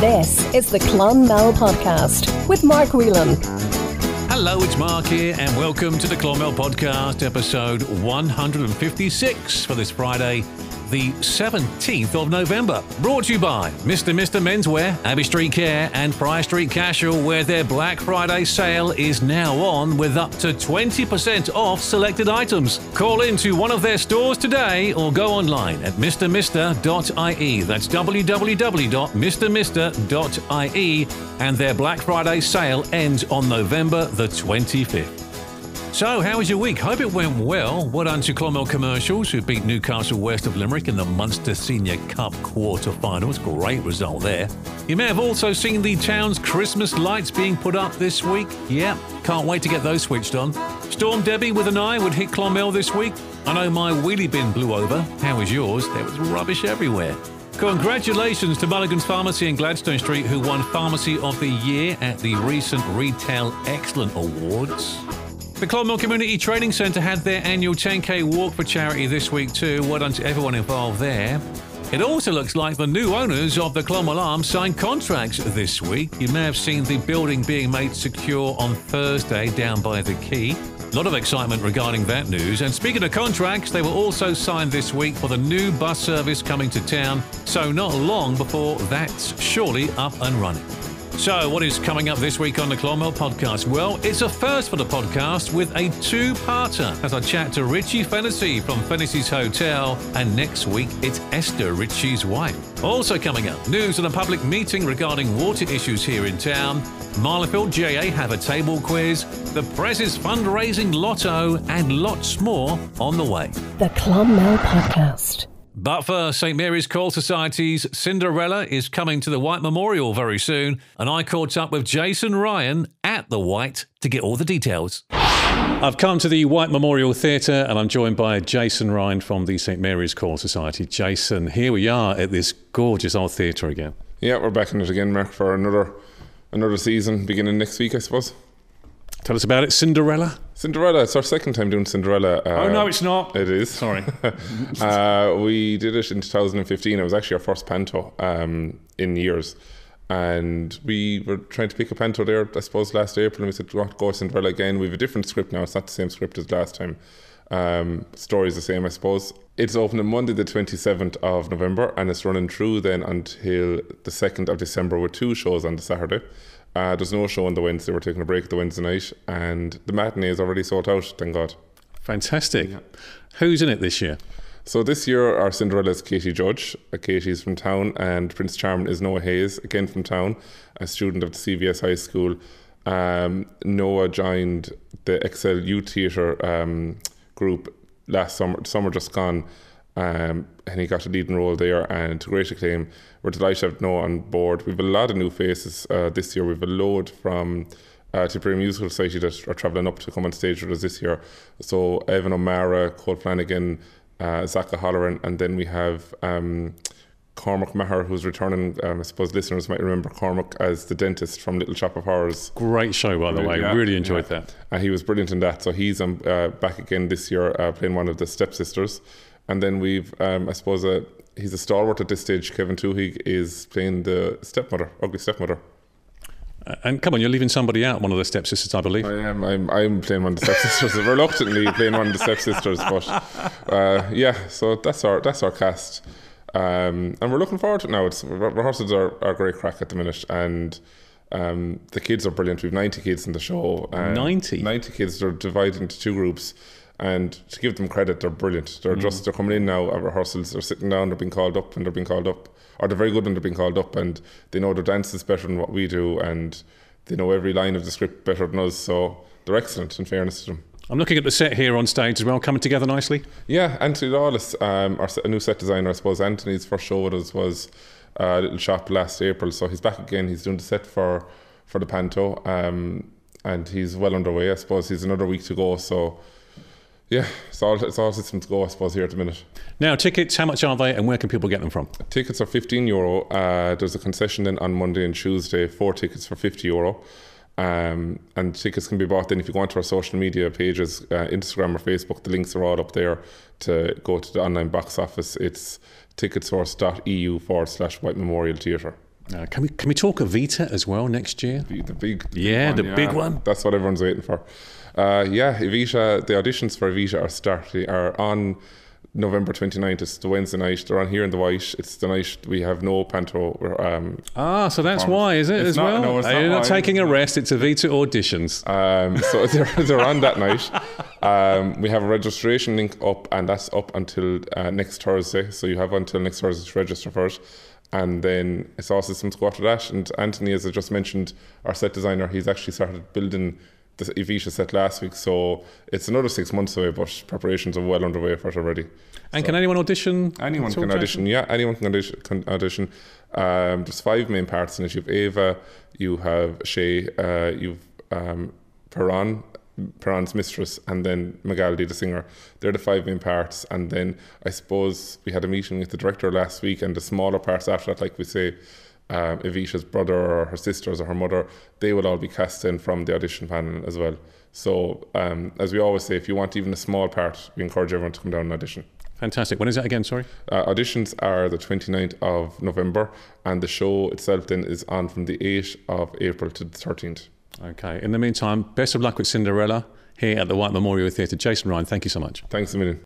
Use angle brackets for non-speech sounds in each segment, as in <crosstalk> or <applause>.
This is the Clonmel Podcast with Mark Whelan. Hello, it's Mark here, and welcome to the Clonmel Podcast, episode 156 for this Friday, the 17th of November. Brought to you by Mr. Mr. Menswear, Abbey Street Care, and Prior Street Casual, where their Black Friday sale is now on with up to 20% off selected items. Call into one of their stores today or go online at mrmr.ie. That's www.mrmr.ie, and their Black Friday sale ends on November the 25th. So, how was your week? Hope it went well. Well done to Clonmel Commercials, who beat Newcastle West of Limerick in the Munster Senior Cup quarter-finals. Great result there. You may have also seen the town's Christmas lights being put up this week. Yep, can't wait to get those switched on. Storm Debbie with an eye would hit Clonmel this week. I know my wheelie bin blew over. How was yours? There was rubbish everywhere. Congratulations to Mulligan's Pharmacy in Gladstone Street, who won Pharmacy of the Year at the recent Retail Excellent Awards. The Clonmel Community Training Centre had their annual 10k walk for charity this week too. Well done to everyone involved there. It also looks like the new owners of the Clonmel Arms signed contracts this week. You may have seen the building being made secure on Thursday down by the quay. A lot of excitement regarding that news. And speaking of contracts, they were also signed this week for the new bus service coming to town. So not long before that's surely up and running. So, what is coming up this week on the Clonmel podcast? Well, it's a first for the podcast with a two parter as I chat to Richie Fennessy from Fennessy's Hotel, and next week it's Esther Ritchie's wife. Also coming up, news on a public meeting regarding water issues here in town. Marlfield GAA have a table quiz, the Pres's fundraising lotto, and lots more on the way. The Clonmel Podcast. But for St Mary's Choral Society's Cinderella is coming to the White Memorial very soon, and I caught up with Jason Ryan at the White to get all the details. I've come to the White Memorial Theatre and I'm joined by Jason Ryan from the St Mary's Choral Society. Jason, here we are at this gorgeous old theatre again. Yeah, we're back in it again, Mark, for another another season beginning next week, I suppose. Tell us about it, Cinderella. Cinderella, it's our second time doing Cinderella. Uh, oh, no, it's not. It is. Sorry. <laughs> uh, we did it in 2015. It was actually our first panto um, in years. And we were trying to pick a panto there, I suppose, last April. And we said, go, go Cinderella again. We have a different script now. It's not the same script as last time. Um, story is the same, I suppose. It's open on Monday, the 27th of November, and it's running through then until the 2nd of December with two shows on the Saturday. Uh, there's no show on the Wednesday. We're taking a break the Wednesday night, and the matinee is already sold out. Thank God. Fantastic. Yeah. Who's in it this year? So this year, our Cinderella is Katie Judge. Uh, Katie's from town, and Prince Charming is Noah Hayes, again from town, a student of the CBS High School. Um, Noah joined the Excel Youth Theatre um, group last summer, summer just gone, um, and he got a leading role there and to great acclaim. We're delighted to have Noah on board. We've a lot of new faces uh, this year. We've a load from uh, Tipperary Musical Society that are travelling up to come on stage with us this year. So Evan O'Mara, Cole Flanagan, uh, Zach O'Halloran, and then we have um, Cormac Maher, who's returning. Um, I suppose listeners might remember Cormac as the dentist from Little Shop of Horrors. Great show, by the way. Yeah, really enjoyed yeah. that. And he was brilliant in that. So he's um, uh, back again this year, uh, playing one of the stepsisters. And then we've, um, I suppose, uh, he's a stalwart at this stage. Kevin Toohig is playing the stepmother, ugly stepmother. Uh, and come on, you're leaving somebody out, one of the stepsisters, I believe. I am. I'm, I'm playing one of the stepsisters. <laughs> reluctantly playing one of the stepsisters, but uh, yeah. So that's our that's our cast, um, and we're looking forward to it now. It's rehearsals are, are great crack at the minute, and um, the kids are brilliant. We've 90 kids in the show. 90? 90 kids. They're divided into two groups. And to give them credit, they're brilliant. They're mm. just they're coming in now at rehearsals. They're sitting down. They're being called up, and they're being called up. Or they're very good when they're being called up, and they know their dance is better than what we do, and they know every line of the script better than us. So they're excellent. In fairness to them. I'm looking at the set here on stage as well, coming together nicely. Yeah, Anthony Lawless, um, our a new set designer. I suppose Anthony's first show with us was uh, a little shop last April, so he's back again. He's doing the set for for the Panto, um, and he's well underway. I suppose he's another week to go, so yeah, it's all it's all systems go, I suppose, here at the minute. Now, tickets, how much are they, and where can people get them from? Tickets are fifteen euro. Uh, there's a concession then on Monday and Tuesday, four tickets for fifty euro. Um, and tickets can be bought then if you go onto our social media pages, uh, Instagram or Facebook. The links are all up there to go to the online box office. It's ticketsource.eu forward slash White Memorial Theatre. Uh, can we can we talk Evita as well next year? The, the big, Yeah, the big one. That's what everyone's waiting for. Uh, yeah, Evita. The auditions for Evita are starting are on November 29th. It's the Wednesday night. They're on here in the White. It's the night we have no panto. Um, Ah, so that's why, is it It's as not- well? no, it's not You're not taking a rest. It's Evita auditions. Um, so <laughs> they're, they're on that night. Um, we have a registration link up, and that's up until uh, next Thursday. So you have until next Thursday to register for it. And then it's all systems go after that. And Anthony, as I just mentioned, our set designer, he's actually started building the Evita set last week. So it's another six months away, but preparations are well underway for it already. and can anyone audition? Anyone can audition. Yeah, anyone can audition. Can audition. Um, there's five main parts in it. You have Ava, you have Che, uh, you've um, Perón, Perón's mistress, and then Magaldi, the singer. They're the five main parts. And then I suppose we had a meeting with the director last week, and the smaller parts after that, like we say, um, Evita's brother or her sisters or her mother, they will all be cast in from the audition panel as well. So, um, as we always say, if you want even a small part, we encourage everyone to come down and audition. Fantastic. When is that again? Sorry. Uh, auditions are the 29th of November, and the show itself then is on from the 8th of April to the 13th. Okay. In the meantime, best of luck with Cinderella here at the White Memorial Theatre. Jason Ryan, thank you so much. Thanks a million.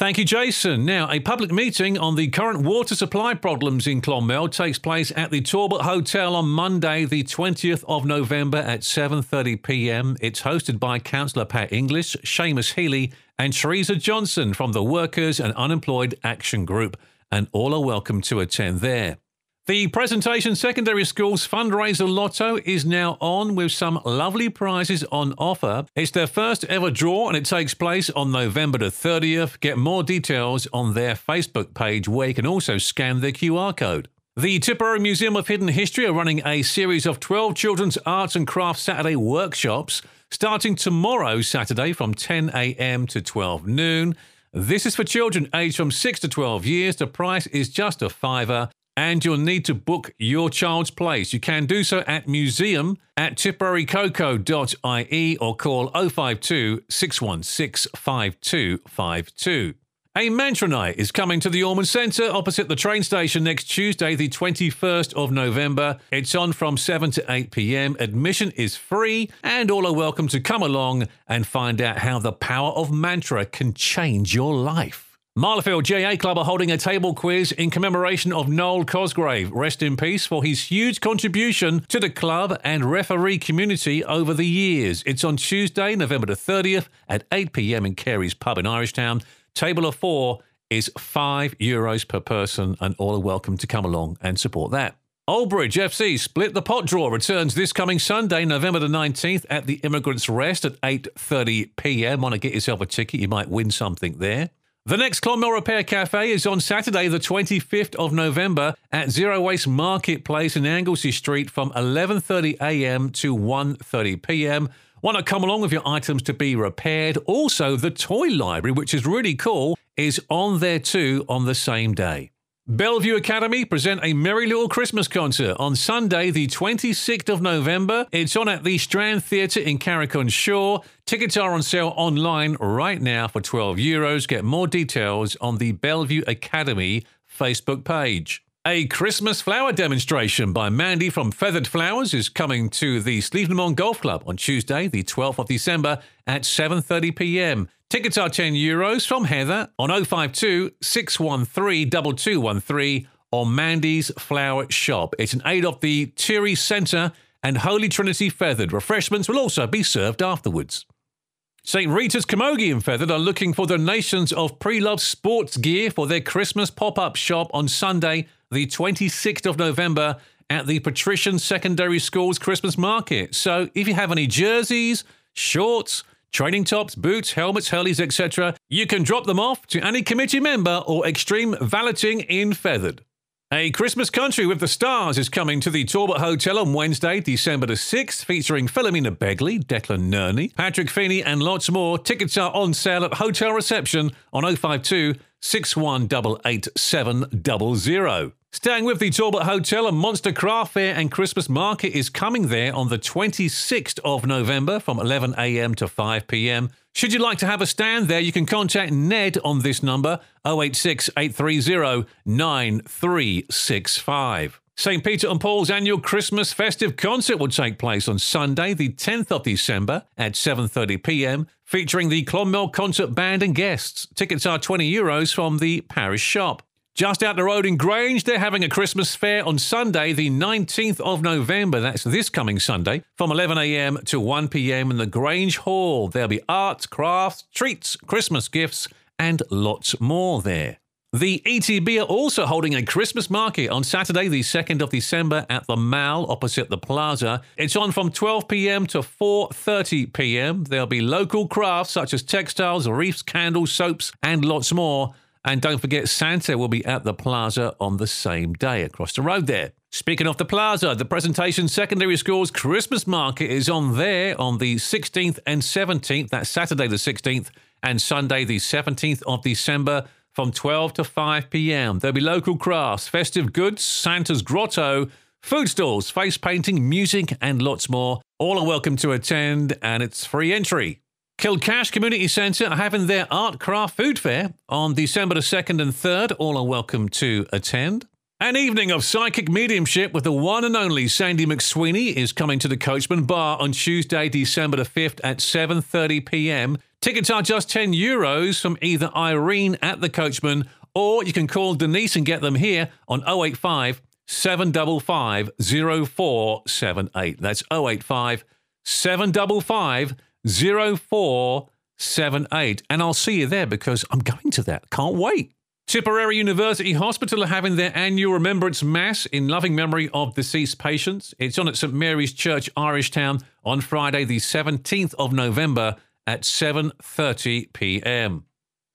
Thank you, Jason. Now, a public meeting on the current water supply problems in Clonmel takes place at the Talbot Hotel on Monday, the 20th of November at 7:30 p.m. It's hosted by Councillor Pat English, Seamus Healy, and Theresa Johnson from the Workers and Unemployed Action Group, and all are welcome to attend there. The Presentation Secondary Schools fundraiser lotto is now on with some lovely prizes on offer. It's their first ever draw and it takes place on November the 30th. Get more details on their Facebook page where you can also scan their QR code. The Tipperary Museum of Hidden History are running a series of 12 children's arts and crafts Saturday workshops starting tomorrow, Saturday, from 10 a.m. to 12 noon. This is for children aged from 6 to 12 years. The price is just a fiver and you'll need to book your child's place. You can do so at museum at tipperarycoco.ie or call 052 616 5252. A Mantra Night is coming to the Ormond Centre opposite the train station next Tuesday, the 21st of November. It's on from 7 to 8 pm. Admission is free, and all are welcome to come along and find out how the power of mantra can change your life. Marlfield GAA Club are holding a table quiz in commemoration of Noel Cosgrave. Rest in peace for his huge contribution to the club and referee community over the years. It's on Tuesday, November the 30th at 8 pm in Carey's Pub in Irishtown. Table of four is five euros per person, and all are welcome to come along and support that. Oldbridge FC Split the Pot Draw returns this coming Sunday, November the 19th at the Immigrants Rest at 8.30 p.m. Want to get yourself a ticket? You might win something there. The next Clonmel Repair Cafe is on Saturday, the 25th of November at Zero Waste Marketplace in Anglesey Street from 11.30am to 1.30pm. Want to come along with your items to be repaired? Also, the toy library, which is really cool, is on there too on the same day. Bellevue Academy present a Merry Little Christmas concert on Sunday, the 26th of November. It's on at the Strand Theatre in Carrick-on-Suir. Tickets are on sale online right now for 12 euros. Get more details on the Bellevue Academy Facebook page. A Christmas flower demonstration by Mandy from Feathered Flowers is coming to the Slievenamon Golf Club on Tuesday, the 12th of December at 7:30 p.m. Tickets are 10 euros from Heather on 052 613 2213 or Mandy's Flower Shop. It's an aid of the Tirry Centre and Holy Trinity Fethard. Refreshments will also be served afterwards. St. Rita's Camogie in Fethard are looking for donations of pre-loved sports gear for their Christmas pop-up shop on Sunday, the 26th of November at the Patrician Secondary School's Christmas market. So if you have any jerseys, shorts, training tops, boots, helmets, hurleys, etc., you can drop them off to any committee member or extreme valeting in Fethard. A Christmas Country with the Stars is coming to the Talbot Hotel on Wednesday, December the 6th, featuring Philomena Begley, Declan Nerney, Patrick Feeney, and lots more. Tickets are on sale at hotel reception on 052 6188700. Staying with the Talbot Hotel, a Monster Craft Fair and Christmas Market is coming there on the 26th of November from 11am to 5pm. Should you like to have a stand there, you can contact Ned on this number 086 830 9365. St. Peter and Paul's annual Christmas festive concert will take place on Sunday, the 10th of December at 7:30 p.m., featuring the Clonmel Concert Band and guests. Tickets are 20 euros from the parish shop. Just out the road in Grange, they're having a Christmas fair on Sunday, the 19th of November. That's this coming Sunday, from 11am to 1pm in the Grange Hall. There'll be art, crafts, treats, Christmas gifts, and lots more there. The ETB are also holding a Christmas market on Saturday, the 2nd of December at the Mall opposite the Plaza. It's on from 12 p.m. to 4:30 p.m. There'll be local crafts such as textiles, wreaths, candles, soaps, and lots more. And don't forget, Santa will be at the Plaza on the same day across the road there. Speaking of the Plaza, the Presentation Secondary School's Christmas market is on there on the 16th and 17th. That's Saturday the 16th and Sunday the 17th of December from 12 to 5 p.m. There'll be local crafts, festive goods, Santa's grotto, food stalls, face painting, music, and lots more. All are welcome to attend, and it's free entry. Kilcash Community Centre are having their art craft food fair on December the 2nd and 3rd. All are welcome to attend. An evening of psychic mediumship with the one and only Sandy McSweeney is coming to the Coachman Bar on Tuesday, December the 5th at 7:30 p.m. Tickets are just 10 euros from either Irene at the Coachman or you can call Denise and get them here on 085 755 0478. That's 085 755 0478. And I'll see you there because I'm going to that. Can't wait. Tipperary University Hospital are having their annual Remembrance Mass in loving memory of deceased patients. It's on at St Mary's Church, Irish Town, on Friday, the 17th of November at 7:30 p.m.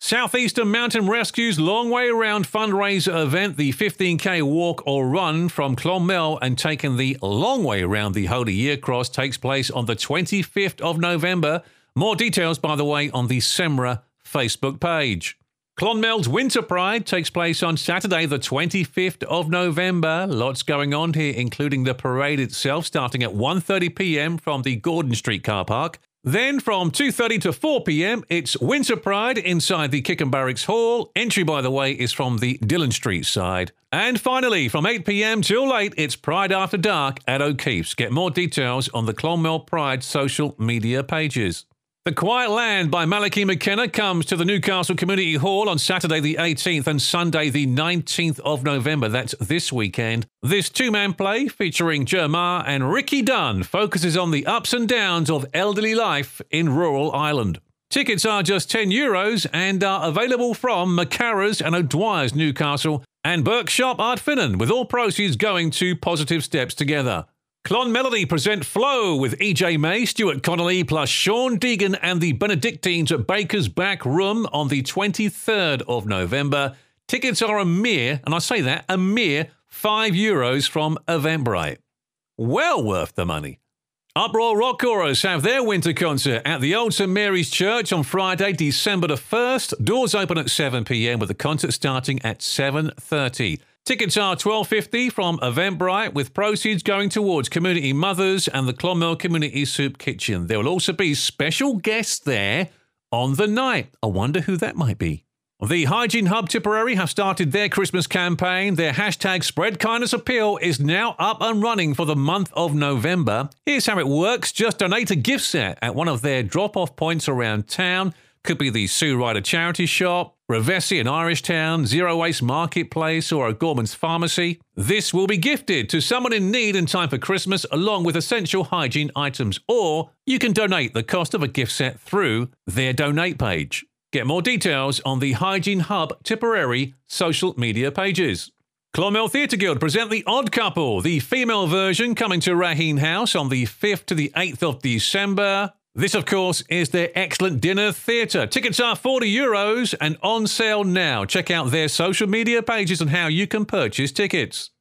Southeastern Mountain Rescue's Long Way Around fundraiser event, the 15k walk or run from Clonmel and taking the long way around the Holy Year Cross, takes place on the 25th of November. More details, by the way, on the SEMRA Facebook page. Clonmel's Winter Pride takes place on Saturday, the 25th of November. Lots going on here, including the parade itself, starting at 1:30 p.m. from the Gordon Street car park. Then from 2.30 to 4 p.m., it's Winter Pride inside the Kickham Barracks Hall. Entry, by the way, is from the Dillon Street side. And finally, from 8 p.m. till late, it's Pride After Dark at O'Keefe's. Get more details on the Clonmel Pride social media pages. The Quiet Land by Malachy McKenna comes to the Newcastle Community Hall on Saturday the 18th and Sunday the 19th of November. That's this weekend. This two man play featuring Jermar and Ricky Dunn focuses on the ups and downs of elderly life in rural Ireland. Tickets are just 10 euros and are available from Macara's and O'Dwyer's Newcastle and Burkshop Ardfinnan, with all proceeds going to Positive Steps Together. Clonmelody present Flow with EJ May, Stuart Connolly, plus Sean Deegan and the Benedictines at Baker's Back Room on the 23rd of November. Tickets are a mere, and I say that, a mere 5 euros from Eventbrite. Well worth the money. Uproar Rock Chorus have their winter concert at the Old St Mary's Church on Friday, December the 1st. Doors open at 7 p.m. with the concert starting at 7:30. Tickets are twelve fifty from Eventbrite, with proceeds going towards Community Mothers and the Clonmel Community Soup Kitchen. There will also be special guests there on the night. I wonder who that might be. The Hygiene Hub Tipperary have started their Christmas campaign. Their hashtag Spread Kindness Appeal is now up and running for the month of November. Here's how it works just donate a gift set at one of their drop off points around town. Could be the Sue Ryder Charity Shop, Revesi in Irishtown, Zero Waste Marketplace, or a Gorman's Pharmacy. This will be gifted to someone in need in time for Christmas, along with essential hygiene items. Or you can donate the cost of a gift set through their donate page. Get more details on the Hygiene Hub Tipperary social media pages. Clonmel Theatre Guild present The Odd Couple, the female version coming to Raheen House on the 5th to the 8th of December. This, of course, is their excellent dinner theatre. Tickets are 40 euros and on sale now. Check out their social media pages and how you can purchase tickets.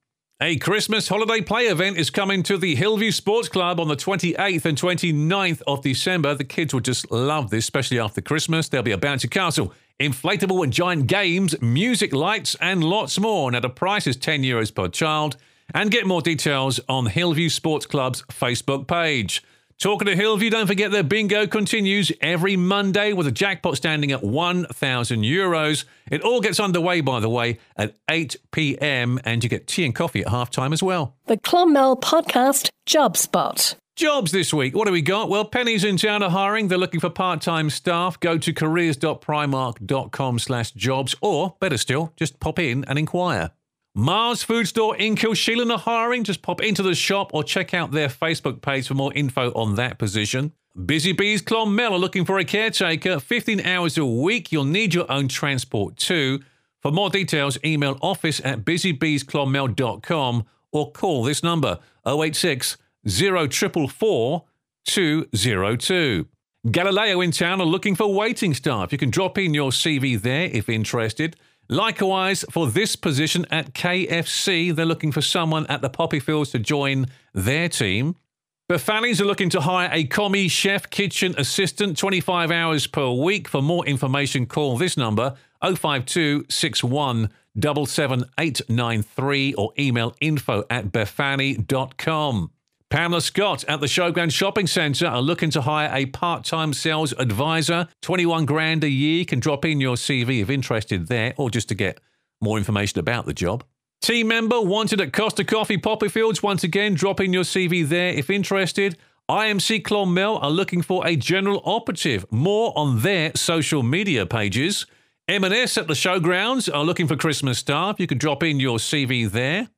A Christmas holiday play event is coming to the Hillview Sports Club on the 28th and 29th of December. The kids will just love this, especially after Christmas. There'll be a bouncy castle, inflatable and giant games, music lights, and lots more. Now, the price is 10 euros per child. And get more details on Hillview Sports Club's Facebook page. Talking to Hillview, don't forget their bingo continues every Monday with a jackpot standing at 1,000 euros. It all gets underway, by the way, at 8 p.m. and you get tea and coffee at half time as well. The Clonmel Podcast Job Spot. Jobs this week. What do we got? Well, Penneys in town are hiring. They're looking for part-time staff. Go to careers.primark.com slash jobs or, better still, just pop in and inquire. Mars Food Store in Kilsheelan are hiring. Just pop into the shop or check out their Facebook page for more info on that position. Busy Bees Clonmel are looking for a caretaker. 15 hours a week. You'll need your own transport too. For more details, email office at busybeesclonmel.com or call this number 086 0444 202. Galileo in town are looking for waiting staff. You can drop in your CV there if interested. Likewise, for this position at KFC, they're looking for someone at the Poppy Fields to join their team. Befani's are looking to hire a commis chef kitchen assistant 25 hours per week. For more information, call this number 052 61 77893 or email info at befani.com. Pamela Scott at the Showground Shopping Centre are looking to hire a part-time sales advisor. 21 grand a year. Can drop in your CV if interested there or just to get more information about the job. Team member wanted at Costa Coffee Poppyfields. Once again, drop in your CV there if interested. IMC Clonmel are looking for a general operative. More on their social media pages. M&S at the showgrounds are looking for Christmas staff. You can drop in your CV there.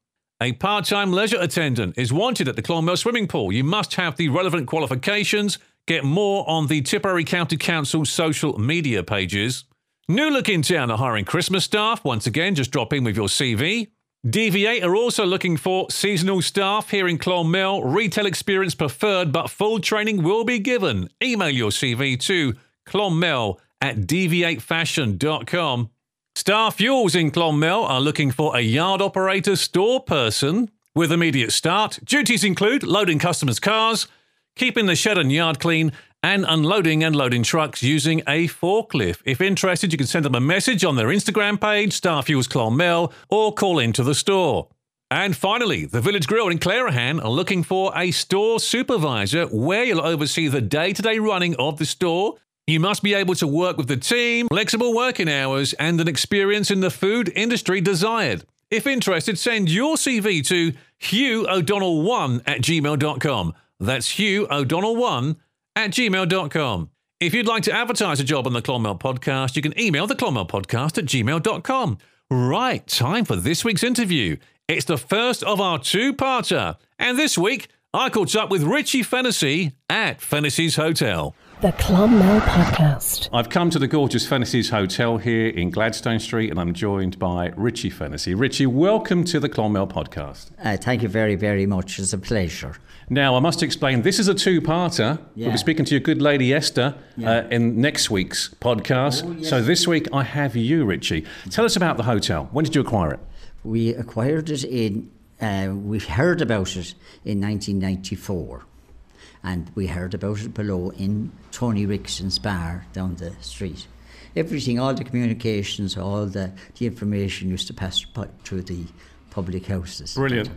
A part time leisure attendant is wanted at the Clonmel swimming pool. You must have the relevant qualifications. Get more on the Tipperary County Council social media pages. New Look in Town are hiring Christmas staff. Once again, just drop in with your CV. DV8 are also looking for seasonal staff here in Clonmel. Retail experience preferred, but full training will be given. Email your CV to clonmel at dv8fashion.com. Star Fuels in Clonmel are looking for a yard operator store person with immediate start. Duties include loading customers' cars, keeping the shed and yard clean, and unloading and loading trucks using a forklift. If interested, you can send them a message on their Instagram page, Star Fuels Clonmel, or call into the store. And finally, the Village Grill in Clerihan are looking for a store supervisor where you'll oversee the day to day running of the store you must be able to work with the team, flexible working hours, and an experience in the food industry desired. If interested, send your CV to Hugh O'Donnell1 at gmail.com. That's Hugh O'Donnell1 at gmail.com. If you'd like to advertise a job on the Clonmel podcast, you can email the Clonmel podcast at gmail.com. Right, time for this week's interview. It's the first of our two parter. And this week, I caught up with Richie Fennessy at Fennessy's Hotel. The Clonmel Podcast. I've come to the gorgeous Fennessy's Hotel here in Gladstone Street and I'm joined by Richie Fennessy. Richie, welcome to the Clonmel Podcast. Uh, thank you very, very much. It's a pleasure. Now, I must explain, this is a two-parter. Yeah. We'll be speaking to your good lady Esther Yeah. uh, in next week's podcast. Oh, yes. So this week I have you, Richie. Tell us about the hotel. When did you acquire it? We acquired it in, uh, we heard about it in 1994. And we heard about it below in Tony Rickson's bar down the street. Everything, all the communications, all the, the information used to pass pu- through the public houses. Brilliant.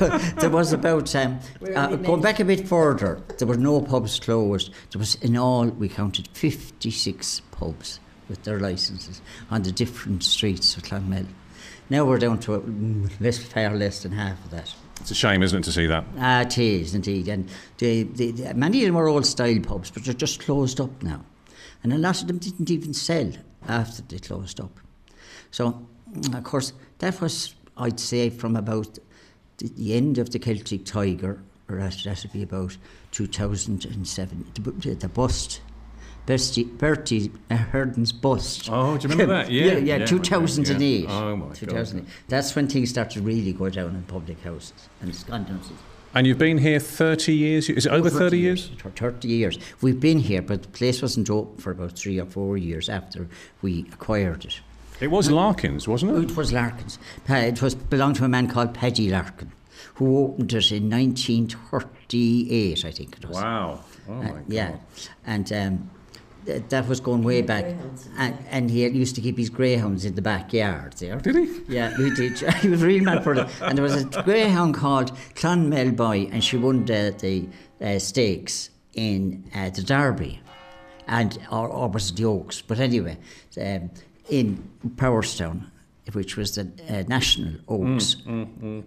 <laughs> there was about um, uh, going back a bit further. There were no pubs closed. There was in all we counted fifty six pubs with their licences on the different streets of Clonmel. Now we're down to mm, less, far less than half of that. It's a shame, isn't it, to see that? Ah, it is indeed, and they, they, they- many of them were old style pubs, but they're just closed up now, and a lot of them didn't even sell after they closed up. So, of course, that was I'd say from about the, the end of the Celtic Tiger, or that that would be about 2007. The, the bust. Bertie, Bertie Ahern's bust. Oh, do you remember that? <laughs> Yeah, yeah, yeah, yeah, okay, 2008. yeah. Oh, my God. 2008. That's when things started to really go down in public houses, and it's gone down since. And you've been here 30 years? Is it over 30 years? Thir- 30 years. We've been here, but the place wasn't open for about three or four years after we acquired it. It was Larkins, wasn't it? It was Larkin's. It was belonged to a man called Paddy Larkin, who opened it in 1938, I think it was. Wow. Oh, my Uh, God. yeah, and um, that was going way back. And, and he used to keep his greyhounds in the backyard there. Did he? Yeah, he did. <laughs> he was a real mad for it. And there was a greyhound called Clonmel Boy, and she won the, the uh, stakes in uh, the Derby, and or, or was it the Oaks? But anyway, um, in Powerstown, which was the uh, National Oaks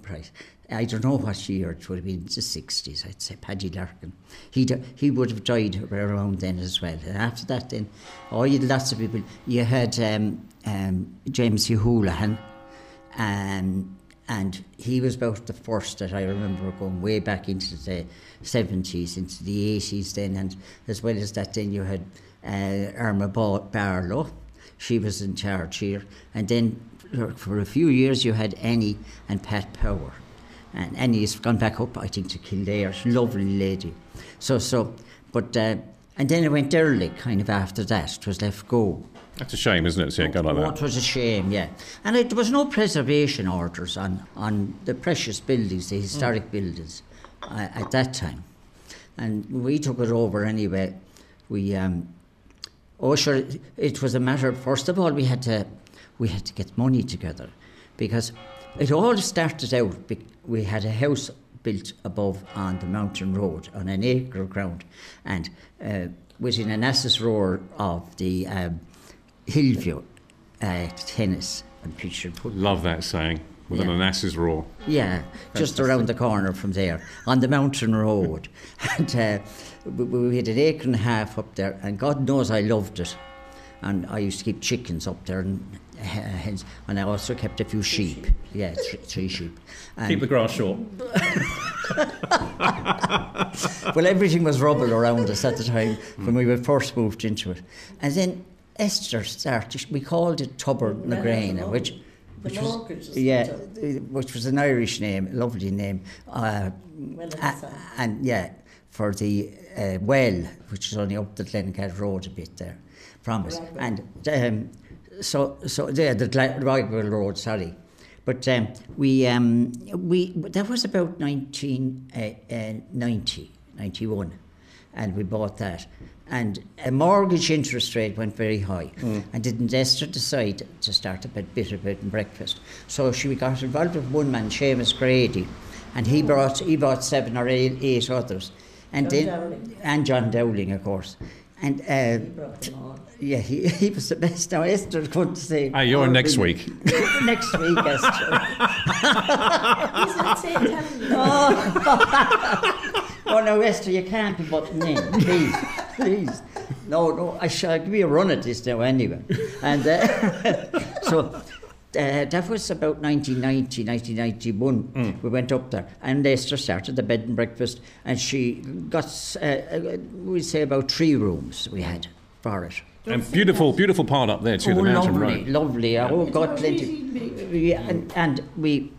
prize. I don't know what year it would have been, the 60s, I'd say, Paddy Larkin. He'd, he would have died around then as well. And after that, then, oh, you had lots of people. You had um, um, James Houlihan, um, and he was about the first that I remember going way back into the 70s, into the 80s then, and as well as that, then you had uh, Irma Bar- Barlow. She was in charge here, and then for a few years you had Annie and Pat Power. And Annie's gone back up, I think, to Kildare. Lovely lady. So, so, but, uh, and then it went early, kind of after that. It was left go. That's a shame, isn't it, to see it go like Oh, that? it was a shame, yeah. And it, there was no preservation orders on, on the precious buildings, the historic buildings, uh, at that time. And we took it over anyway. We, um, oh sure, it, was a matter. Of, First of all, we had to, we had to get money together, because it all started out. We had a house built above on the mountain road on an acre of ground, and uh, within an ass's roar of the um, Hillview uh, tennis and pitch and football. Love that saying. With an ass's roar. Yeah, just around the corner from there, on the mountain road. <laughs> and uh, we, we had an acre and a half up there, and God knows I loved it. And I used to keep chickens up there, and <laughs> hens, and I also kept a few sheep. Yeah, three, three sheep. And, <laughs> Keep the grass short. <laughs> well, everything was rubble around us at the time when we were first moved into it. And then Esther started, we called it Tubber Nagraina, which, which was, yeah, which was an Irish name, a lovely name. Uh, a- and yeah, for the uh, well, which is only up the Glencat Road a bit there from us. And um, so, so yeah, the Rygwell Road, sorry. But um, we, um, we, that was about 1990, 91, and we bought that. And a mortgage interest rate went very high. And didn't Esther decide to start a bit, bit of bed and breakfast? So she got involved with one man, Seamus Grady, and he brought he bought seven or eight, eight others, and John then and John Dowling, of course. And uh, yeah, he, <laughs> he was the best. Now Esther couldn't say. Hey, you're "Oh, next week. <laughs> next week, Esther. He's not saying telling. Oh <laughs> no, Esther, you can't be butting in, please, please. No, no, I shall give you a run at this now anyway. And uh, so uh, that was about 1990, 1991. We went up there, and Esther started the bed and breakfast, and she got, uh, uh, we'd say, about three rooms we had for it. And beautiful, beautiful part up there too, oh, the mountain lovely, road. lovely. Oh, God, plenty. really. Yeah, and, and we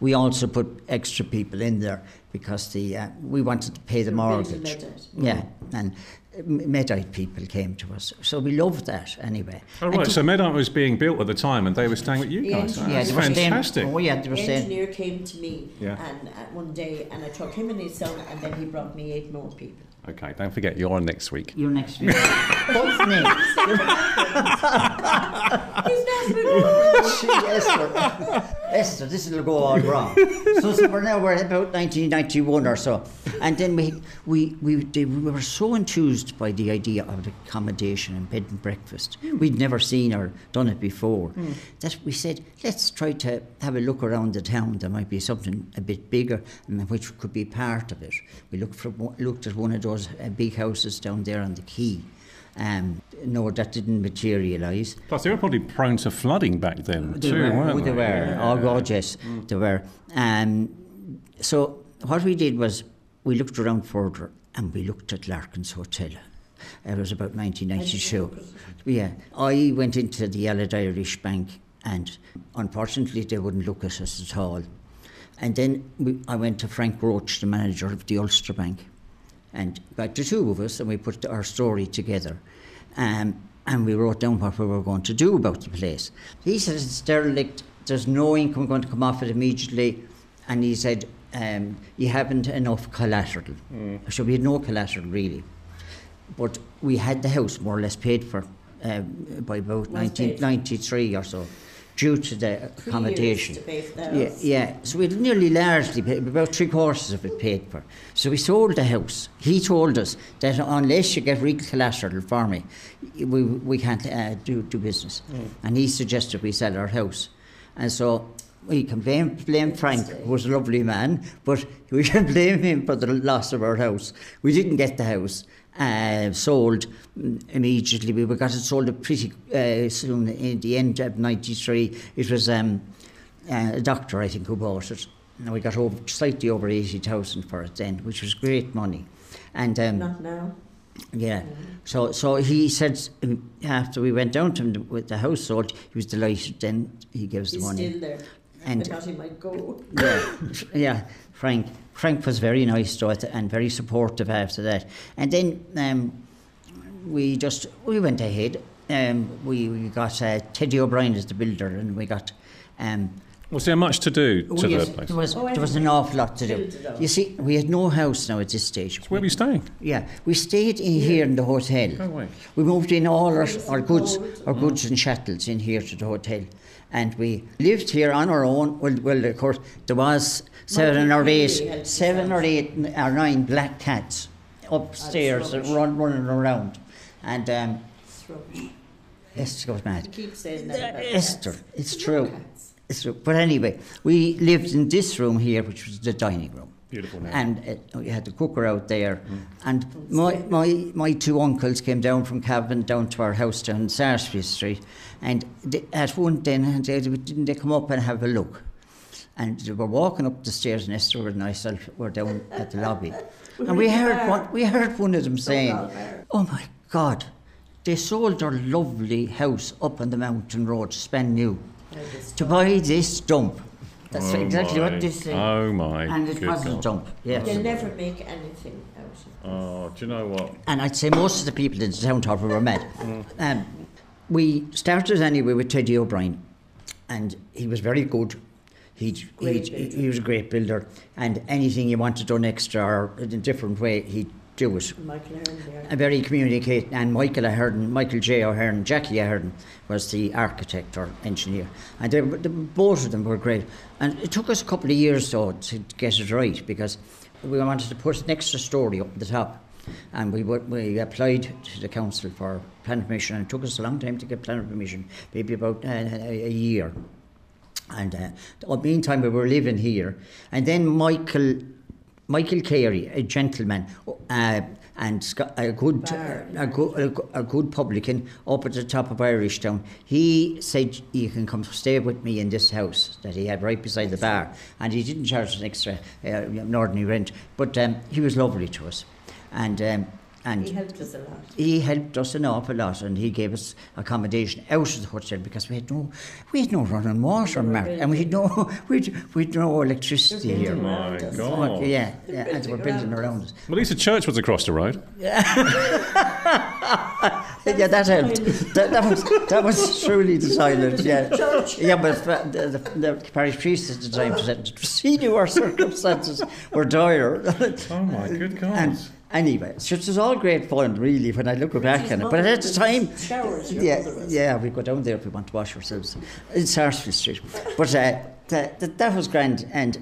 we also put extra people in there because the uh, we wanted to pay the You're mortgage. Yeah, and Medite people came to us, so we loved that anyway. Oh, right. to- So Medite was being built at the time and they were staying with you The guys. engineer- That's they were staying- fantastic. oh yeah, they were The staying. engineer came to me Yeah. and uh, one day and I took him and his son and then he brought me eight more people. Okay, don't forget, you're on next week. You're next week. What's next? <laughs> He's not She, Esther. Esther, this will go all wrong. So, so we're now we're about 1991 or so, and then we we we, they, we were so enthused by the idea of accommodation and bed and breakfast. Hmm. We'd never seen or done it before. Hmm. That we said, let's try to have a look around the town. There might be something a bit bigger, and which could be part of it. We looked for looked at one of those uh, big houses down there on the quay. Um, no, that didn't materialise. Plus, they were probably prone to flooding back then They too, were. weren't Oh, they they? were. Yeah. Oh, God, yes, they were. Um, so what we did was we looked around further and we looked at Larkin's Hotel. It was about 1992. Yeah, I went into the Allied Irish Bank and unfortunately they wouldn't look at us at all. And then we, I went to Frank Roach, the manager of the Ulster Bank, and got the two of us and we put our story together. Um, and we wrote down what we were going to do about the place. He said it's derelict, there's no income going to come off it immediately. And he said, um, you haven't enough collateral. So we had no collateral really. But we had the house more or less paid for um, by about Was 1993 or so. Due to the accommodation. to pay for the yeah, house. yeah. So we nearly largely paid, about three quarters of it paid for. So we sold the house. He told us that unless you get real collateral for me, we, we can't uh, do, do business. And he suggested we sell our house. And so we can blame, blame Frank, who was a lovely man, but we <laughs> can blame him for the loss of our house. We didn't get the house uh, sold mm, immediately. We got it sold pretty uh, soon in the end of 93. It was um, uh, a doctor, I think, who bought it. And we got over, slightly over 80,000 for it then, which was great money. And um, Not now. yeah. So so he said um, after we went down to him with the house sold, he was delighted. Then he gave us the money. still there. And- might go. Yeah, yeah. Frank Frank was very nice to it and very supportive after that. And then um, we just we went ahead. Um, we, we got uh, Teddy O'Brien as the builder, and we got. Um, Was there much to do to oh, yes, the place? there was Oh, there was an awful lot to do. Built it up. You see, we had no house now at this stage. Where were you staying? Yeah, we stayed in here in the hotel. Go away. We moved in all our, our goods, our goods and chattels in here to the hotel, and we lived here on our own. Well, well, of course, there was seven Michael or eight, seven or eight or nine black cats upstairs rubbish. run, running around, and um, Esther goes mad. Keep saying that. Esther, cats. it's No true. cats. It's true. But anyway, we lived in this room here, which was the dining room. Beautiful now. And uh, we had the cooker out there. And my, my, my two uncles came down from Cavan down to our house down Sarsfield Street. And they, at one then, they, didn't they come up and have a look? And they were walking up the stairs, and Esther and myself were down at the lobby. <laughs> and we heard, one, we heard one of them saying, called. Oh my God, they sold their lovely house up on the mountain road, Spen New, to buy this dump. That's Oh exactly my- what they said. Oh my and it good was a dump, yes. You'll never make anything out of it. Oh, do you know what? And I'd say most of the people in the town thought we were mad. Mm. Um, we started anyway with Teddy O'Brien, and he was very good. He'd, he'd, he was a great builder, and anything you wanted done extra or in a different way, he'd do it. Michael Ahern there. A very communicating, and Michael Ahern, Michael J. Ahern, Jackie Ahern was the architect or engineer, and they, both of them were great. And it took us a couple of years though to get it right because we wanted to put an extra story up the top, and we we applied to the council for planning permission, and it took us a long time to get planning permission, maybe about uh, a, year. And uh, meantime, we were living here. And then Michael, Michael Carey, a gentleman, uh, and a good, a, good, a, good- a good publican up at the top of Irish Town. He said, "You can come stay with me in this house that he had right beside the bar." And he didn't charge an extra, uh, an ordinary rent, but um, he was lovely to us, and. Um, and He helped us a lot. he helped us an awful lot and he gave us accommodation out of the hotel because we had no we had no running water They Mark, and we had no <laughs> we'd, we'd no electricity They're here. building My around. God. Fuck, yeah, They're yeah, and they were building building around around us. us. Well, at least the church was across the road. Yeah, <laughs> yeah that helped. That, that was that was truly the silence. Yeah, yeah, but the, the, the parish priest at the time said he knew our circumstances were dire. Oh my good God. And anyway, so it was all great fun, really, when I look back on it. But at the time, Showers, your yeah, yeah, we go down there if we want to wash ourselves in Sarsfield Street. But uh, that, that, that was grand, and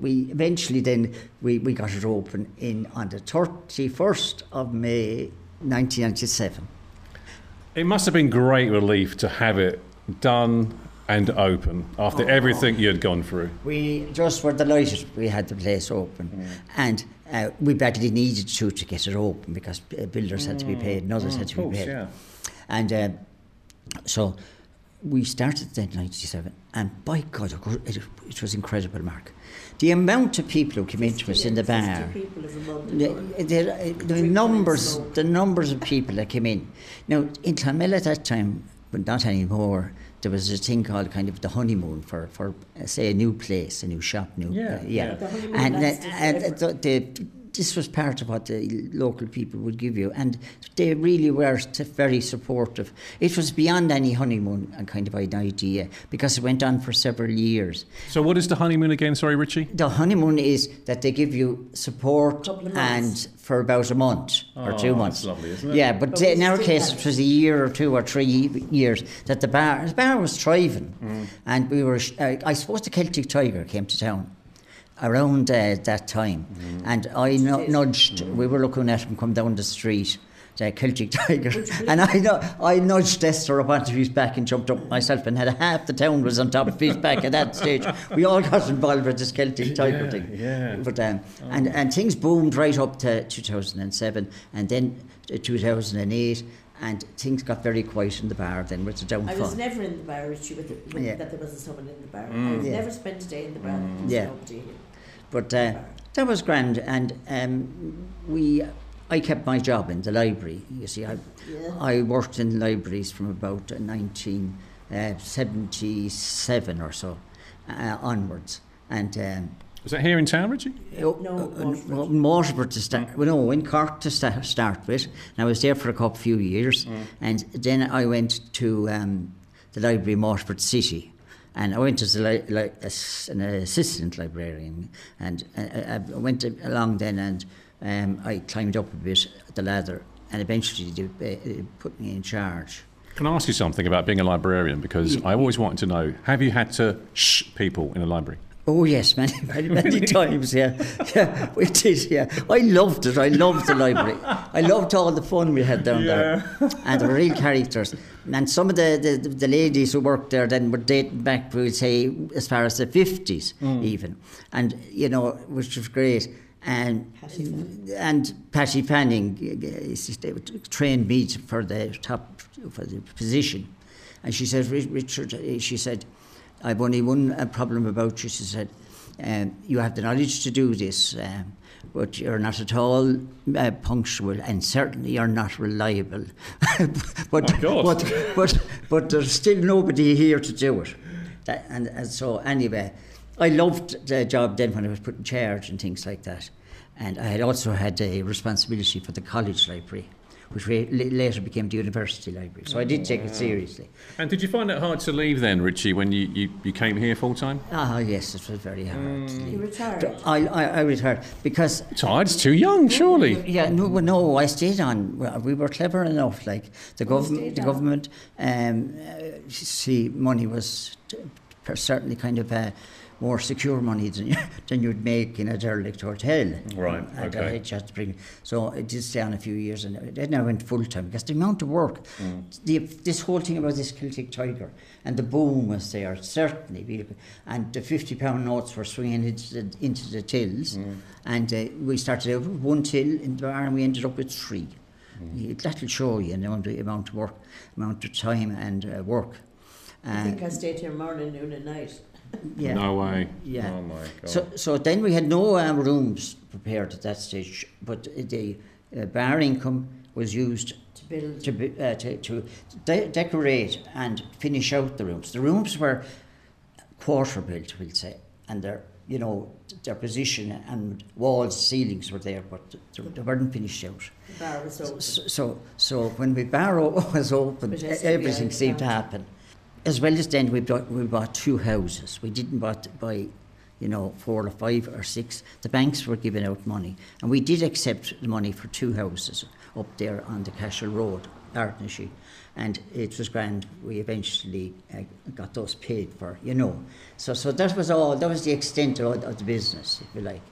we eventually then we, we got it open in on the thirty first of May, nineteen ninety seven. It must have been great relief to have it done and open after Oh. everything you had gone through. We just were delighted we had the place open, and uh, we badly needed to to get it open because uh, builders had to be paid and others had to Mm. Of be paid. yeah. And uh, so we started then '97, and by God, it was- it, it was incredible, Mark. The amount of people who came into us in the bar. people of. The, the, the numbers, the numbers of people that came in. Now in Clonmel at that time, but not anymore. There was a thing called kind of the honeymoon for, for uh, say a new place, a new shop, new Yeah, uh, yeah. yeah. The And, uh, and the, the this was part of what the local people would give you, and they really were t- very supportive. It was beyond any honeymoon kind of an idea because it went on for several years. So, what is the honeymoon again? Sorry, Richie. The honeymoon is that they give you support and for about a month or Oh, two that's months. lovely, isn't it? Yeah, but, But in our case, have- it was a year or two or three years that the bar, the bar was thriving, Mm. and we were. Uh, I suppose the Celtic Tiger came to town around uh, that time, Mm. and I nu- nudged. We were looking at him come down the street. The Celtic Tiger, <laughs> and I know I nudged Esther up onto his back and jumped up myself, and had half the town was on top of his back at that stage. <laughs> We all got involved with this Celtic Tiger Yeah, thing. yeah. But um, and and things boomed right up to 2007, and then 2008, and things got very quiet in the bar. Then with the I was never in the bar with you with, the, with Yeah. that there wasn't someone in the bar. Mm. I've Yeah. never spent a day in the bar. There was Yeah. Nobody. But uh, that was grand, and um, we. I kept my job in the library. You see, I, Yeah. I worked in libraries from about 1977 or so uh, onwards, and. Um, Was that here in town, Richie? No, uh, Waterford. Waterford to start. Well, no, in Cork to start, start with. And I was there for a couple few years, and then I went to um, the library in Waterford City. And I went as a li- li- as an assistant librarian, and uh, I I went along then, and um, I climbed up a bit the ladder, and eventually they uh, put me in charge. Can I ask you something about being a librarian? Because I always wanted to know: Have you had to shh people in a library? Oh yes, many, many, many <laughs> times. Yeah, yeah, we did. Yeah, I loved it. I loved the library. I loved all the fun we had down there, and the real characters. And some of the, the, the ladies who worked there then were dating back, we would say, as far as the fifties, mm. even, and you know, which was great. And Patty Fanning. and Patty Fanning trained me for the top for the position, and she said, Richard, she said, I've only one uh, problem about you. She said, um, you have the knowledge to do this, um, but you're not at all uh, punctual, and certainly you're not reliable. <laughs> but, but but but there's still nobody here to do it. That, and, and so anyway, I loved the job then when I was put in charge and things like that. And I had also had a responsibility for the college library, which we, later became the university library. So I did take it seriously. And did you find it hard to leave then, Richie, when you, you, you came here full time? Ah, yes, it was very hard to You retired. I, I, I retired because Tired? It's too young, surely. Yeah, no, no, I stayed on. We were clever enough. Like the government, the government, um, uh, see, money was t- per- certainly kind of uh, more secure money than you, <laughs> than you'd make in a derelict hotel. Right, And okay. I had just to bring. So I did stay on a few years, and then I went full time because the amount of work, Mm. the, this whole thing about this Celtic Tiger and the boom was there certainly, and the fifty pound notes were swinging into the, into the tills, Mm. and uh, we started out with one till in the bar, and we ended up with three. Mm. That'll show you the amount of, amount of work, amount of time and uh, work. I think Uh, I stayed here morning, noon, and night. Yeah. No way. Yeah. Oh, my God. So, so then we had no um, rooms prepared at that stage, but the uh, bar income was used To build. to, be, uh, to, to de- decorate and finish out the rooms. The rooms were quarter built, we'll say, and their, you know, their position and walls, ceilings were there, but they, they weren't finished out. The bar was open. So, so, so when the bar <laughs> was open, But yes, everything seemed to yeah. happen. As well as then, we bought, we bought two houses. We didn't bought, buy, you know, four or five or six. The banks were giving out money, and we did accept the money for two houses up there on the Cashel Road, Ardnashee. And it was grand. We eventually uh, got those paid for, you know. So, so that was all. That was the extent of, of the business, if you like.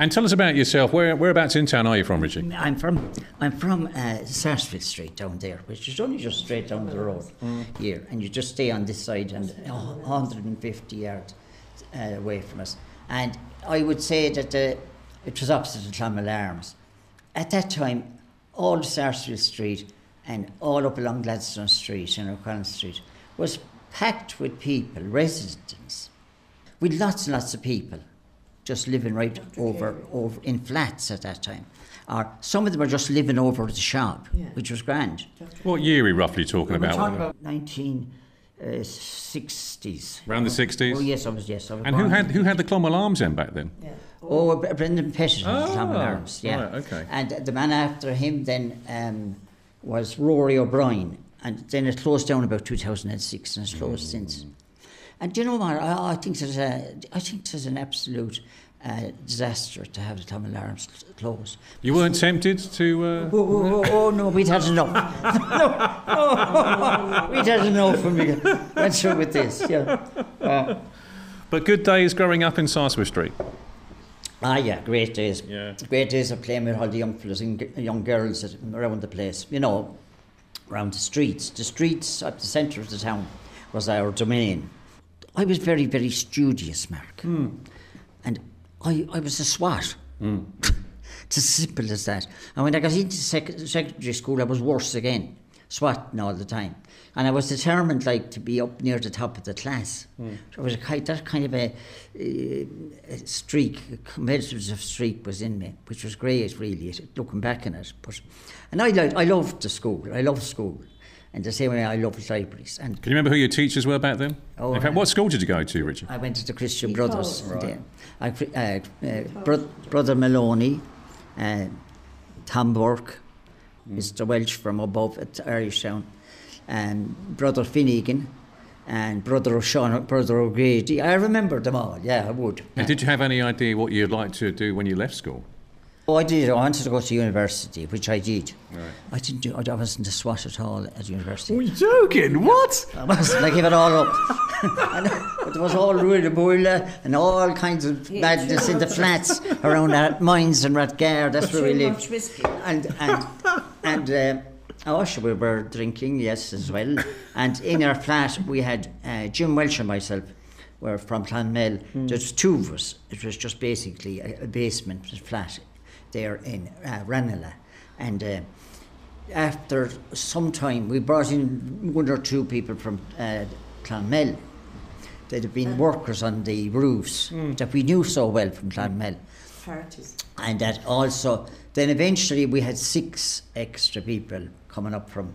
And tell us about yourself. Where, whereabouts in town are you from, Richie? I'm from I'm from uh, Sarsfield Street down there, which is only just straight down the road here, and you just stay on this side and uh, 150 yards uh, away from us. And I would say that uh, it was opposite the Clonmel Arms. At that time, all Sarsfield Street and all up along Gladstone Street and O'Connell Street was packed with people, residents, with lots and lots of people just living right over, over in flats at that time. Or some of them were just living over at the shop, Yeah. which was grand. What year are we roughly talking We're about? talking about 1960s. Around the 60s? Oh yes, I was yes. I was And who had who had the Clonmel Arms then back then? Yeah. Oh, Brendan Pettit Ah, at Clonmel Arms, yeah. right, okay. And the man after him then um, was Rory O'Brien, and then it closed down about 2006 and it's closed Mm. since. And do you know what? I, I think there's a, I think there's an absolute uh, disaster to have the Clonmel Arms cl- closed. You weren't tempted to. Uh... Oh, oh, oh, oh, no, we'd had enough. <laughs> no, oh, we'd had enough when we went through with this. Yeah. Uh, But good days growing up in Sarsfield Street. Ah, yeah, great days. Yeah. Great days of playing with all the young fellas and young girls around the place. You know, around the streets. The streets at the centre of the town was our domain. I was very, very studious, Mark. Hmm. And I, I was a swat. Hmm. <laughs> it's as simple as that. And when I got into sec- secondary school, I was worse again, swatting all the time. And I was determined, like, to be up near the top of the class. Hmm. So it was a that kind of a, uh, a streak, a competitive streak was in me, which was great, really, looking back on it. But, and I liked, I loved the school. I loved school. And the same way I love libraries. And Can you remember who your teachers were back then? Oh, in fact, I- what school did you go to, Richard? I went to the Christian Because- Brothers. and then I, uh, uh, bro- Brother Maloney, uh, Tom Burke, Mr. Welch from above at Irishtown, and Brother Finnegan, and Brother O'Shawn, Brother O'Grady. I remember them all, yeah, I would. And did you have any idea what you'd like to do when you left school? Oh, I did. I wanted to go to university, which I did. Right. I didn't do, I wasn't a swat at all at university. you joking? What? I wasn't. I gave it all up. <laughs> And it was all Rudy Boiler and all kinds of madness in the flats around Rathmines and Rathgar. That's where we Too lived. whiskey. And and and uh, oh, sure, we were drinking, yes, as well. And in our flat, we had uh, Jim Welch and myself. Were from Clonmel. There's two of us. It was just basically a, a basement flat there in uh, Ranelagh. And uh, after some time, we brought in one or two people from uh, Clonmel. They'd have been workers on the roofs that we knew so well from Clonmel. Parties. And that also, then eventually we had six extra people coming up from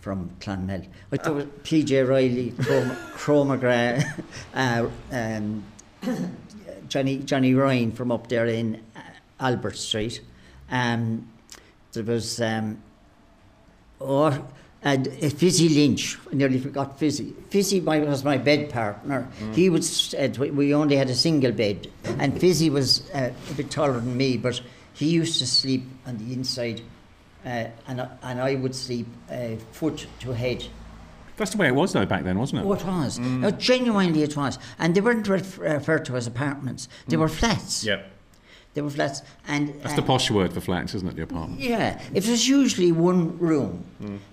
from Clonmel. Like there was PJ Riley, Chroma, Chroma <laughs> uh, um, <coughs> Johnny Johnny Ryan from up there in uh, Albert Street. Um, there was um, or and uh, Fizzy Lynch. I nearly forgot Fizzy. Fizzy my, was my bed partner. He was. Uh, we- only had a single bed, and Fizzy was uh, a bit taller than me, but he used to sleep on the inside, uh, and I- and I would sleep uh, foot to head. That's the way it was, though, back then, wasn't it? Oh, it was. No, genuinely, it was. And they weren't ref- referred to as apartments. They were flats. Yep. They were flats, and That's uh, the posh word for flats, isn't it, the apartment? Yeah, it was usually one room,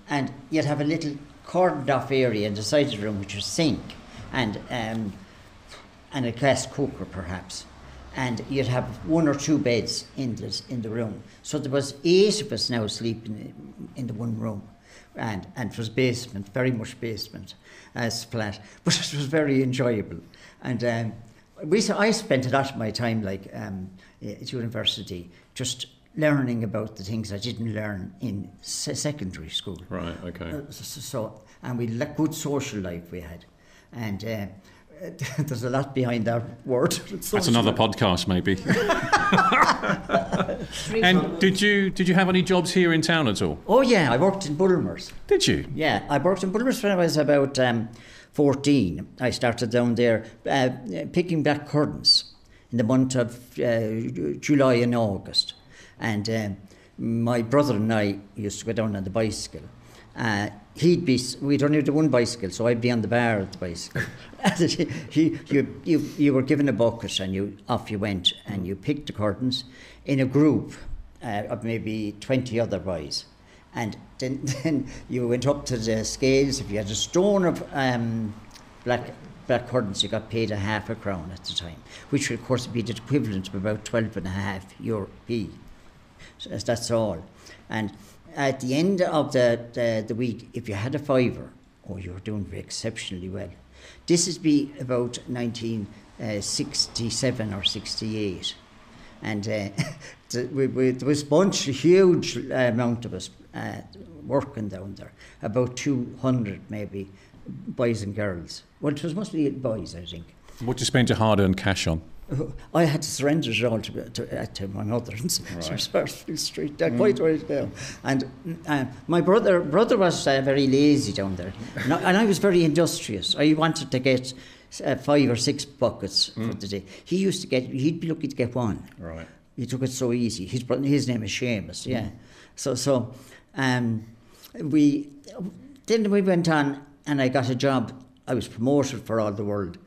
and you'd have a little cordoned off area in the side of the room, which was sink, and um, and a gas cooker perhaps, and you'd have one or two beds in the in the room. So there was eight of us now sleeping in, in the one room, and and it was basement, very much basement, as flat, <laughs> but it was very enjoyable, and. Um, we, I spent a lot of my time, like um, at university, just learning about the things I didn't learn in se- secondary school. Right, okay. Uh, so, so, and we had good social life we had, and uh, <laughs> there's a lot behind that word. <laughs> That's another podcast, maybe. <laughs> And did you did you have any jobs here in town at all? Oh yeah, I worked in Bulmers. Did you? Yeah, I worked in Bulmers when I was about um, 14. I started down there uh, picking blackcurrants in the month of uh, July and August. And um, my brother and I used to go down on the bicycle. Uh, he'd be, we'd only have one bicycle, so I'd be on the bar of the bicycle. <laughs> He, you, you, you were given a bucket and you off you went and you picked the currants in a group uh, of maybe 20 other boys. And then, <laughs> then you went up to the scales. If you had a stone of um, black currants, you got paid a half a crown at the time, which would of course be the equivalent of about 12 and a half. So that's- all. And at the end of the, the, the week, if you had a fiver, oh, you were doing exceptionally well. This is be about 1967 or 68 and uh, <laughs> we, we, there was a bunch, a huge uh, amount of us uh, working down there, about 200 maybe, boys and girls. Well, it was mostly boys, I think. What did you spend your hard-earned cash on? I had to surrender it all to, to, uh, to my mother in Sarsfield Street. They're quite right now. And uh, my brother brother was uh, very lazy down there, and I, and I was very industrious. I wanted to get uh, five or six buckets for the day. He used to get. He'd be lucky to get one. Right. He took it so easy. His brother, his name is Seamus. Yeah. So so, um, we then we went on, and I got a job. I was promoted for all the world.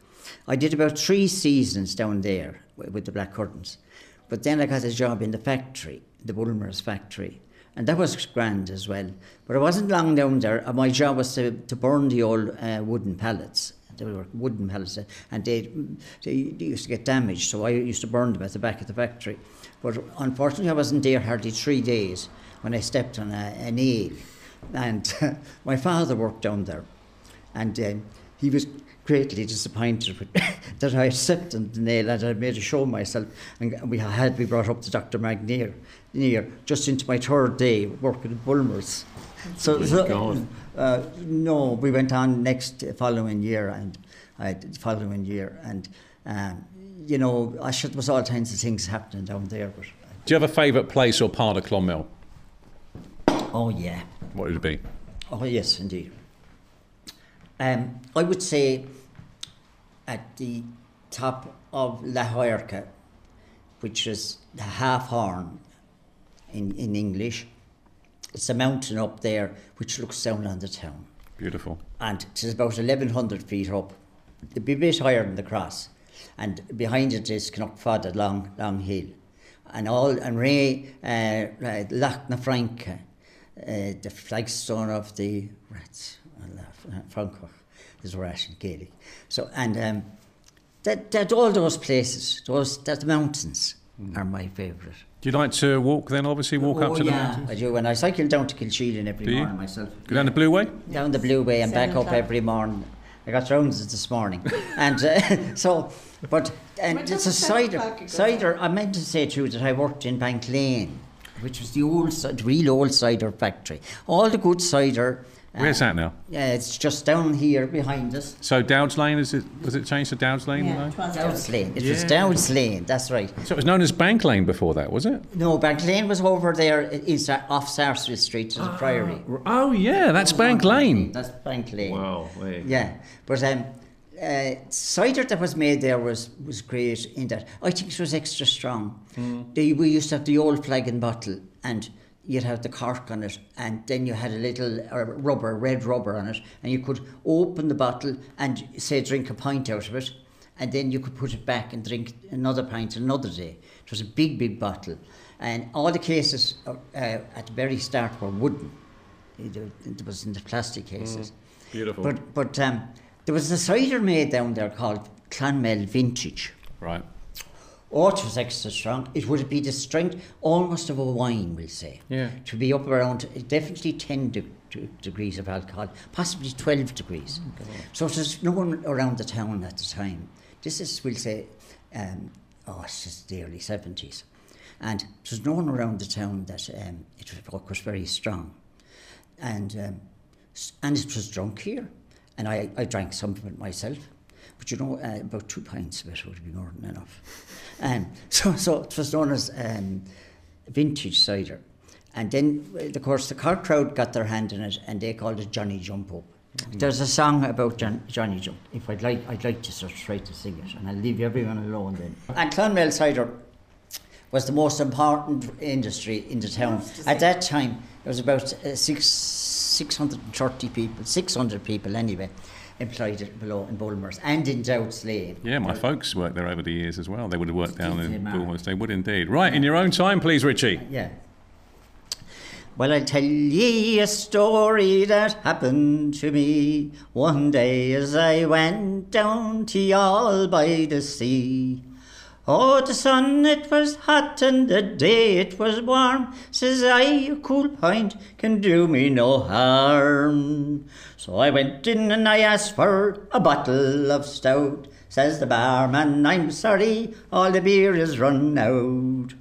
I did about three seasons down there with the Blackcurrants, but then I got a job in the factory, the Bulmers factory, and that was grand as well. But I wasn't long down there. My job was to, to burn the old uh, wooden pallets. They were wooden pallets, and they, they used to get damaged. So I used to burn them at the back of the factory. But unfortunately, I wasn't there hardly three days when I stepped on a, a nail, and <laughs> my father worked down there, and um, he was greatly disappointed with <laughs> that I accepted the nail and I made a show of myself. And we had we brought up to Dr. Magnier near just into my third day working at Bulmers. So, so uh, no, we went on next following year and uh, following year and um, you know I should there was all kinds of things happening down there. But Do you have a favourite place or part of Clonmel? oh yeah. What would it be? Oh yes, indeed. Um, I would say at the top of La Huerca, which is the half horn in, in English. It's a mountain up there which looks down on the town. Beautiful. And it is about 1100 feet up. It'd be a bit higher than the cross. And behind it is Knockford, long, long hill. And all, and Ray, uh, uh, Loch na Franca, uh, the flagstone of the rats, Francoch is rat in Gaelic. So, and um, that, that all those places, those that mountains are my favourite. Do you like to walk then, obviously, walk up Oh, to the mountains? I do. And I cycle down to Kilsheelan every Do you? morning myself. Go down the Blue Way? down the Blue Way and Seven back up o'clock. every morning. I got rounds this morning, <laughs> and uh, <laughs> so, but and When it's a cider. Cider. I meant to say too that I worked in Bank Lane, which was the old, real old cider factory. All the good cider. Where's that now? Yeah, it's just down here behind us. So Dowds Lane, is it, was it changed to Dowds Lane? Yeah, now? it was Dowds Lane. It was Dowds Lane. That's right. So it was known as Bank Lane before that, was it? No, Bank Lane was over there in, off Sarsfield Street to the Priory. Oh, yeah, that's Bank Lane. That's Bank Lane. Wow. Wait. Yeah, but um, uh, cider that was made there was, was great in that I think it was extra strong. They, we used to have the old flagon bottle and you'd have the cork on it and then you had a little rubber, red rubber on it and you could open the bottle and say drink a pint out of it and then you could put it back and drink another pint another day. It was a big, big bottle and all the cases uh, uh, at the very start were wooden. It, was in the plastic cases. Beautiful. But but um, there was a cider made down there called Clonmel Vintage. right. Oh, it was extra strong. It would be the strength almost of a wine, we'll say. Yeah. To be up around definitely 10 de- de- degrees of alcohol, possibly 12 degrees. So there's no one around the town at the time. This is, we'll say, um, oh, it's just the early 70s. And there's no one around the town that um, it was, was very strong. And, um, and it was drunk here. And I, I drank some of it myself. But you know, uh, about two pints of it would be more than enough. Um, <laughs> so, so it was known as um, vintage cider. And then, of course, the Cork crowd got their hand in it and they called it Johnny Jump Up. There's a song about John, Johnny Jump. If I'd like, I'd like to sort of try to sing it, and I'll leave everyone alone then. And Clonmel cider was the most important industry in the town. At that time, there was about uh, six, 630 people, 600 people anyway, employed at below in Bulmers and in Dowds Lane. Yeah, my folks worked there over the years as well. They would have worked down in? Bulmers. They would indeed. Right, in your own time, please, Richie. Uh, yeah. Well, I'll tell ye a story that happened to me one day as I went down to Youghal by the sea. Oh, the sun it was hot and the day it was warm. Says I, a cool pint can do me no harm. So I went in and I asked for a bottle of stout. Says the barman, I'm sorry, all the beer is run out.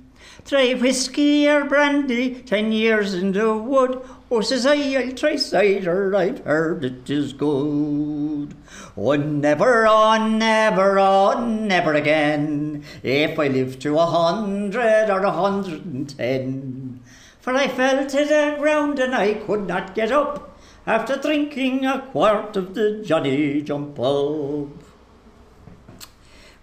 Try whiskey or brandy, ten years in the wood. Oh, says I, I'll try cider, I've heard it is good. Oh, never, oh, never, oh, never again, if I live to a hundred or a hundred and ten. For I fell to the ground and I could not get up after drinking a quart of the Johnny Jump Up.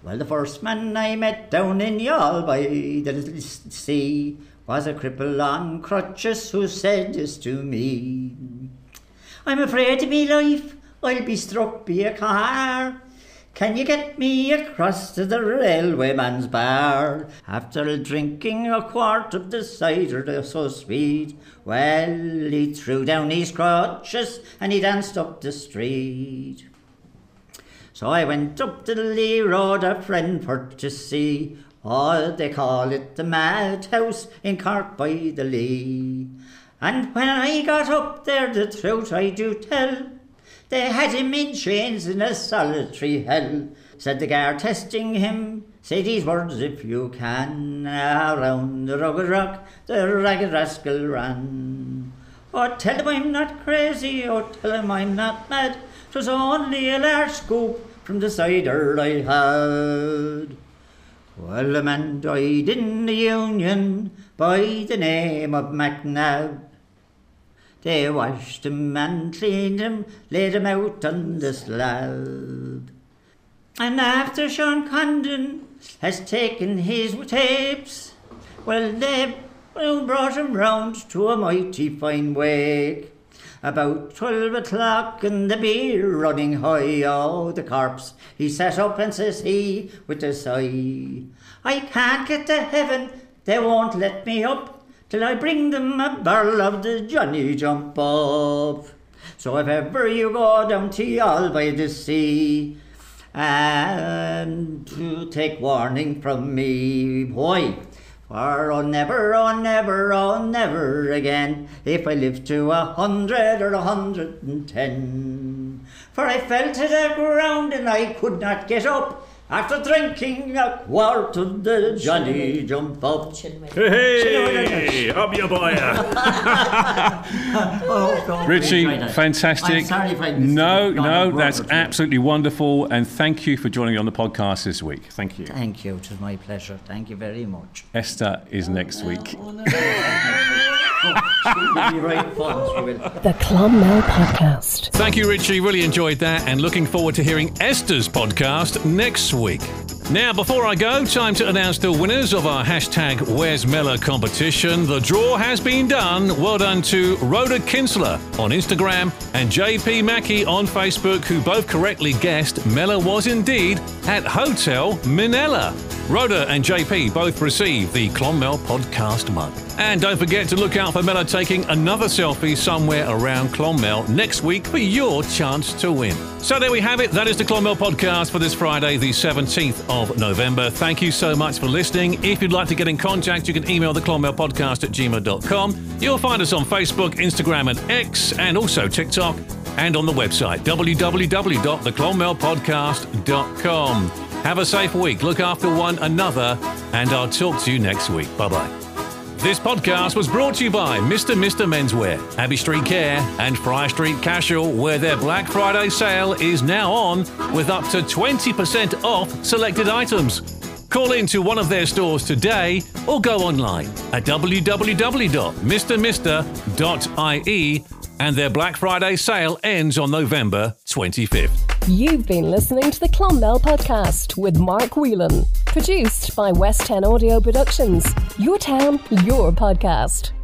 Well, the first man I met down in Youghal by the little sea was a cripple on crutches who said this to me. I'm afraid of me life, I'll be struck by a car. Can you get me across to the railway man's bar? After drinking a quart of the cider so sweet, well, he threw down his crutches and he danced up the street. So I went up to the Lee Road, a friend for to see. Oh, they call it the madhouse in Cork by the Lee. And when I got up there, the truth I do tell, they had him in chains in a solitary hell. Said the guard testing him, say these words if you can. Around the rugged rock, the ragged rascal ran. Oh, tell him I'm not crazy, oh, tell him I'm not mad. 'Twas only a large scoop from the cider I had. Well, a man died in the Union by the name of MacNab. They washed him and cleaned him, laid him out on the slab. And after Sean Condon has taken his tapes, well, they brought him round to a mighty fine wake. About twelve o'clock and the beer running high, oh, the corpse, he sat up and says he, with a sigh, I can't get to heaven, they won't let me up, till I bring them a barrel of the Johnny Jump Up. So if ever you go down to Youghal by the sea, and to take warning from me, boy, for oh never, oh never, oh never again, if I live to a hundred or a hundred and ten. For I fell to the ground and I could not get up after drinking a quart of the Johnny Jump Up. Hey, up your boy. <laughs> Oh, God, Richie, fantastic. I'm sorry if I no, no, that's absolutely wonderful. And thank you for joining me on the podcast this week. Thank you. Thank you, it was my pleasure. Thank you very much. Esther is next week. <laughs> <laughs> The Clonmel Podcast. Thank you, Richie. Really enjoyed that and looking forward to hearing Esther's podcast next week. Now, before I go, time to announce the winners of our hashtag Where's Meala competition. The draw has been done. Well done to Rhoda Kinsler on Instagram and JP Mackey on Facebook, who both correctly guessed Meala was indeed at Hotel Minella. Rhoda and JP both receive the Clonmel podcast mug. And don't forget to look out for Meala taking another selfie somewhere around Clonmel next week for your chance to win. So there we have it. That is the Clonmel podcast for this Friday, the 17th of November. Thank you so much for listening. If you'd like to get in contact, you can email the Clonmel podcast at gmail.com. You'll find us on Facebook, Instagram, and X, and also TikTok, and on the website www.theclonmelpodcast.com. Have a safe week, look after one another, and I'll talk to you next week. Bye bye. This podcast was brought to you by Mr. Mr. Menswear, Abbey Street Care, and Friar Street Casual, where their Black Friday sale is now on with up to 20% off selected items. Call into one of their stores today or go online at www.mrmr.ie and their Black Friday sale ends on November 25th. You've been listening to the Clonmel Podcast with Mark Whelan. Produced by West 10 Audio Productions. Your town, your podcast.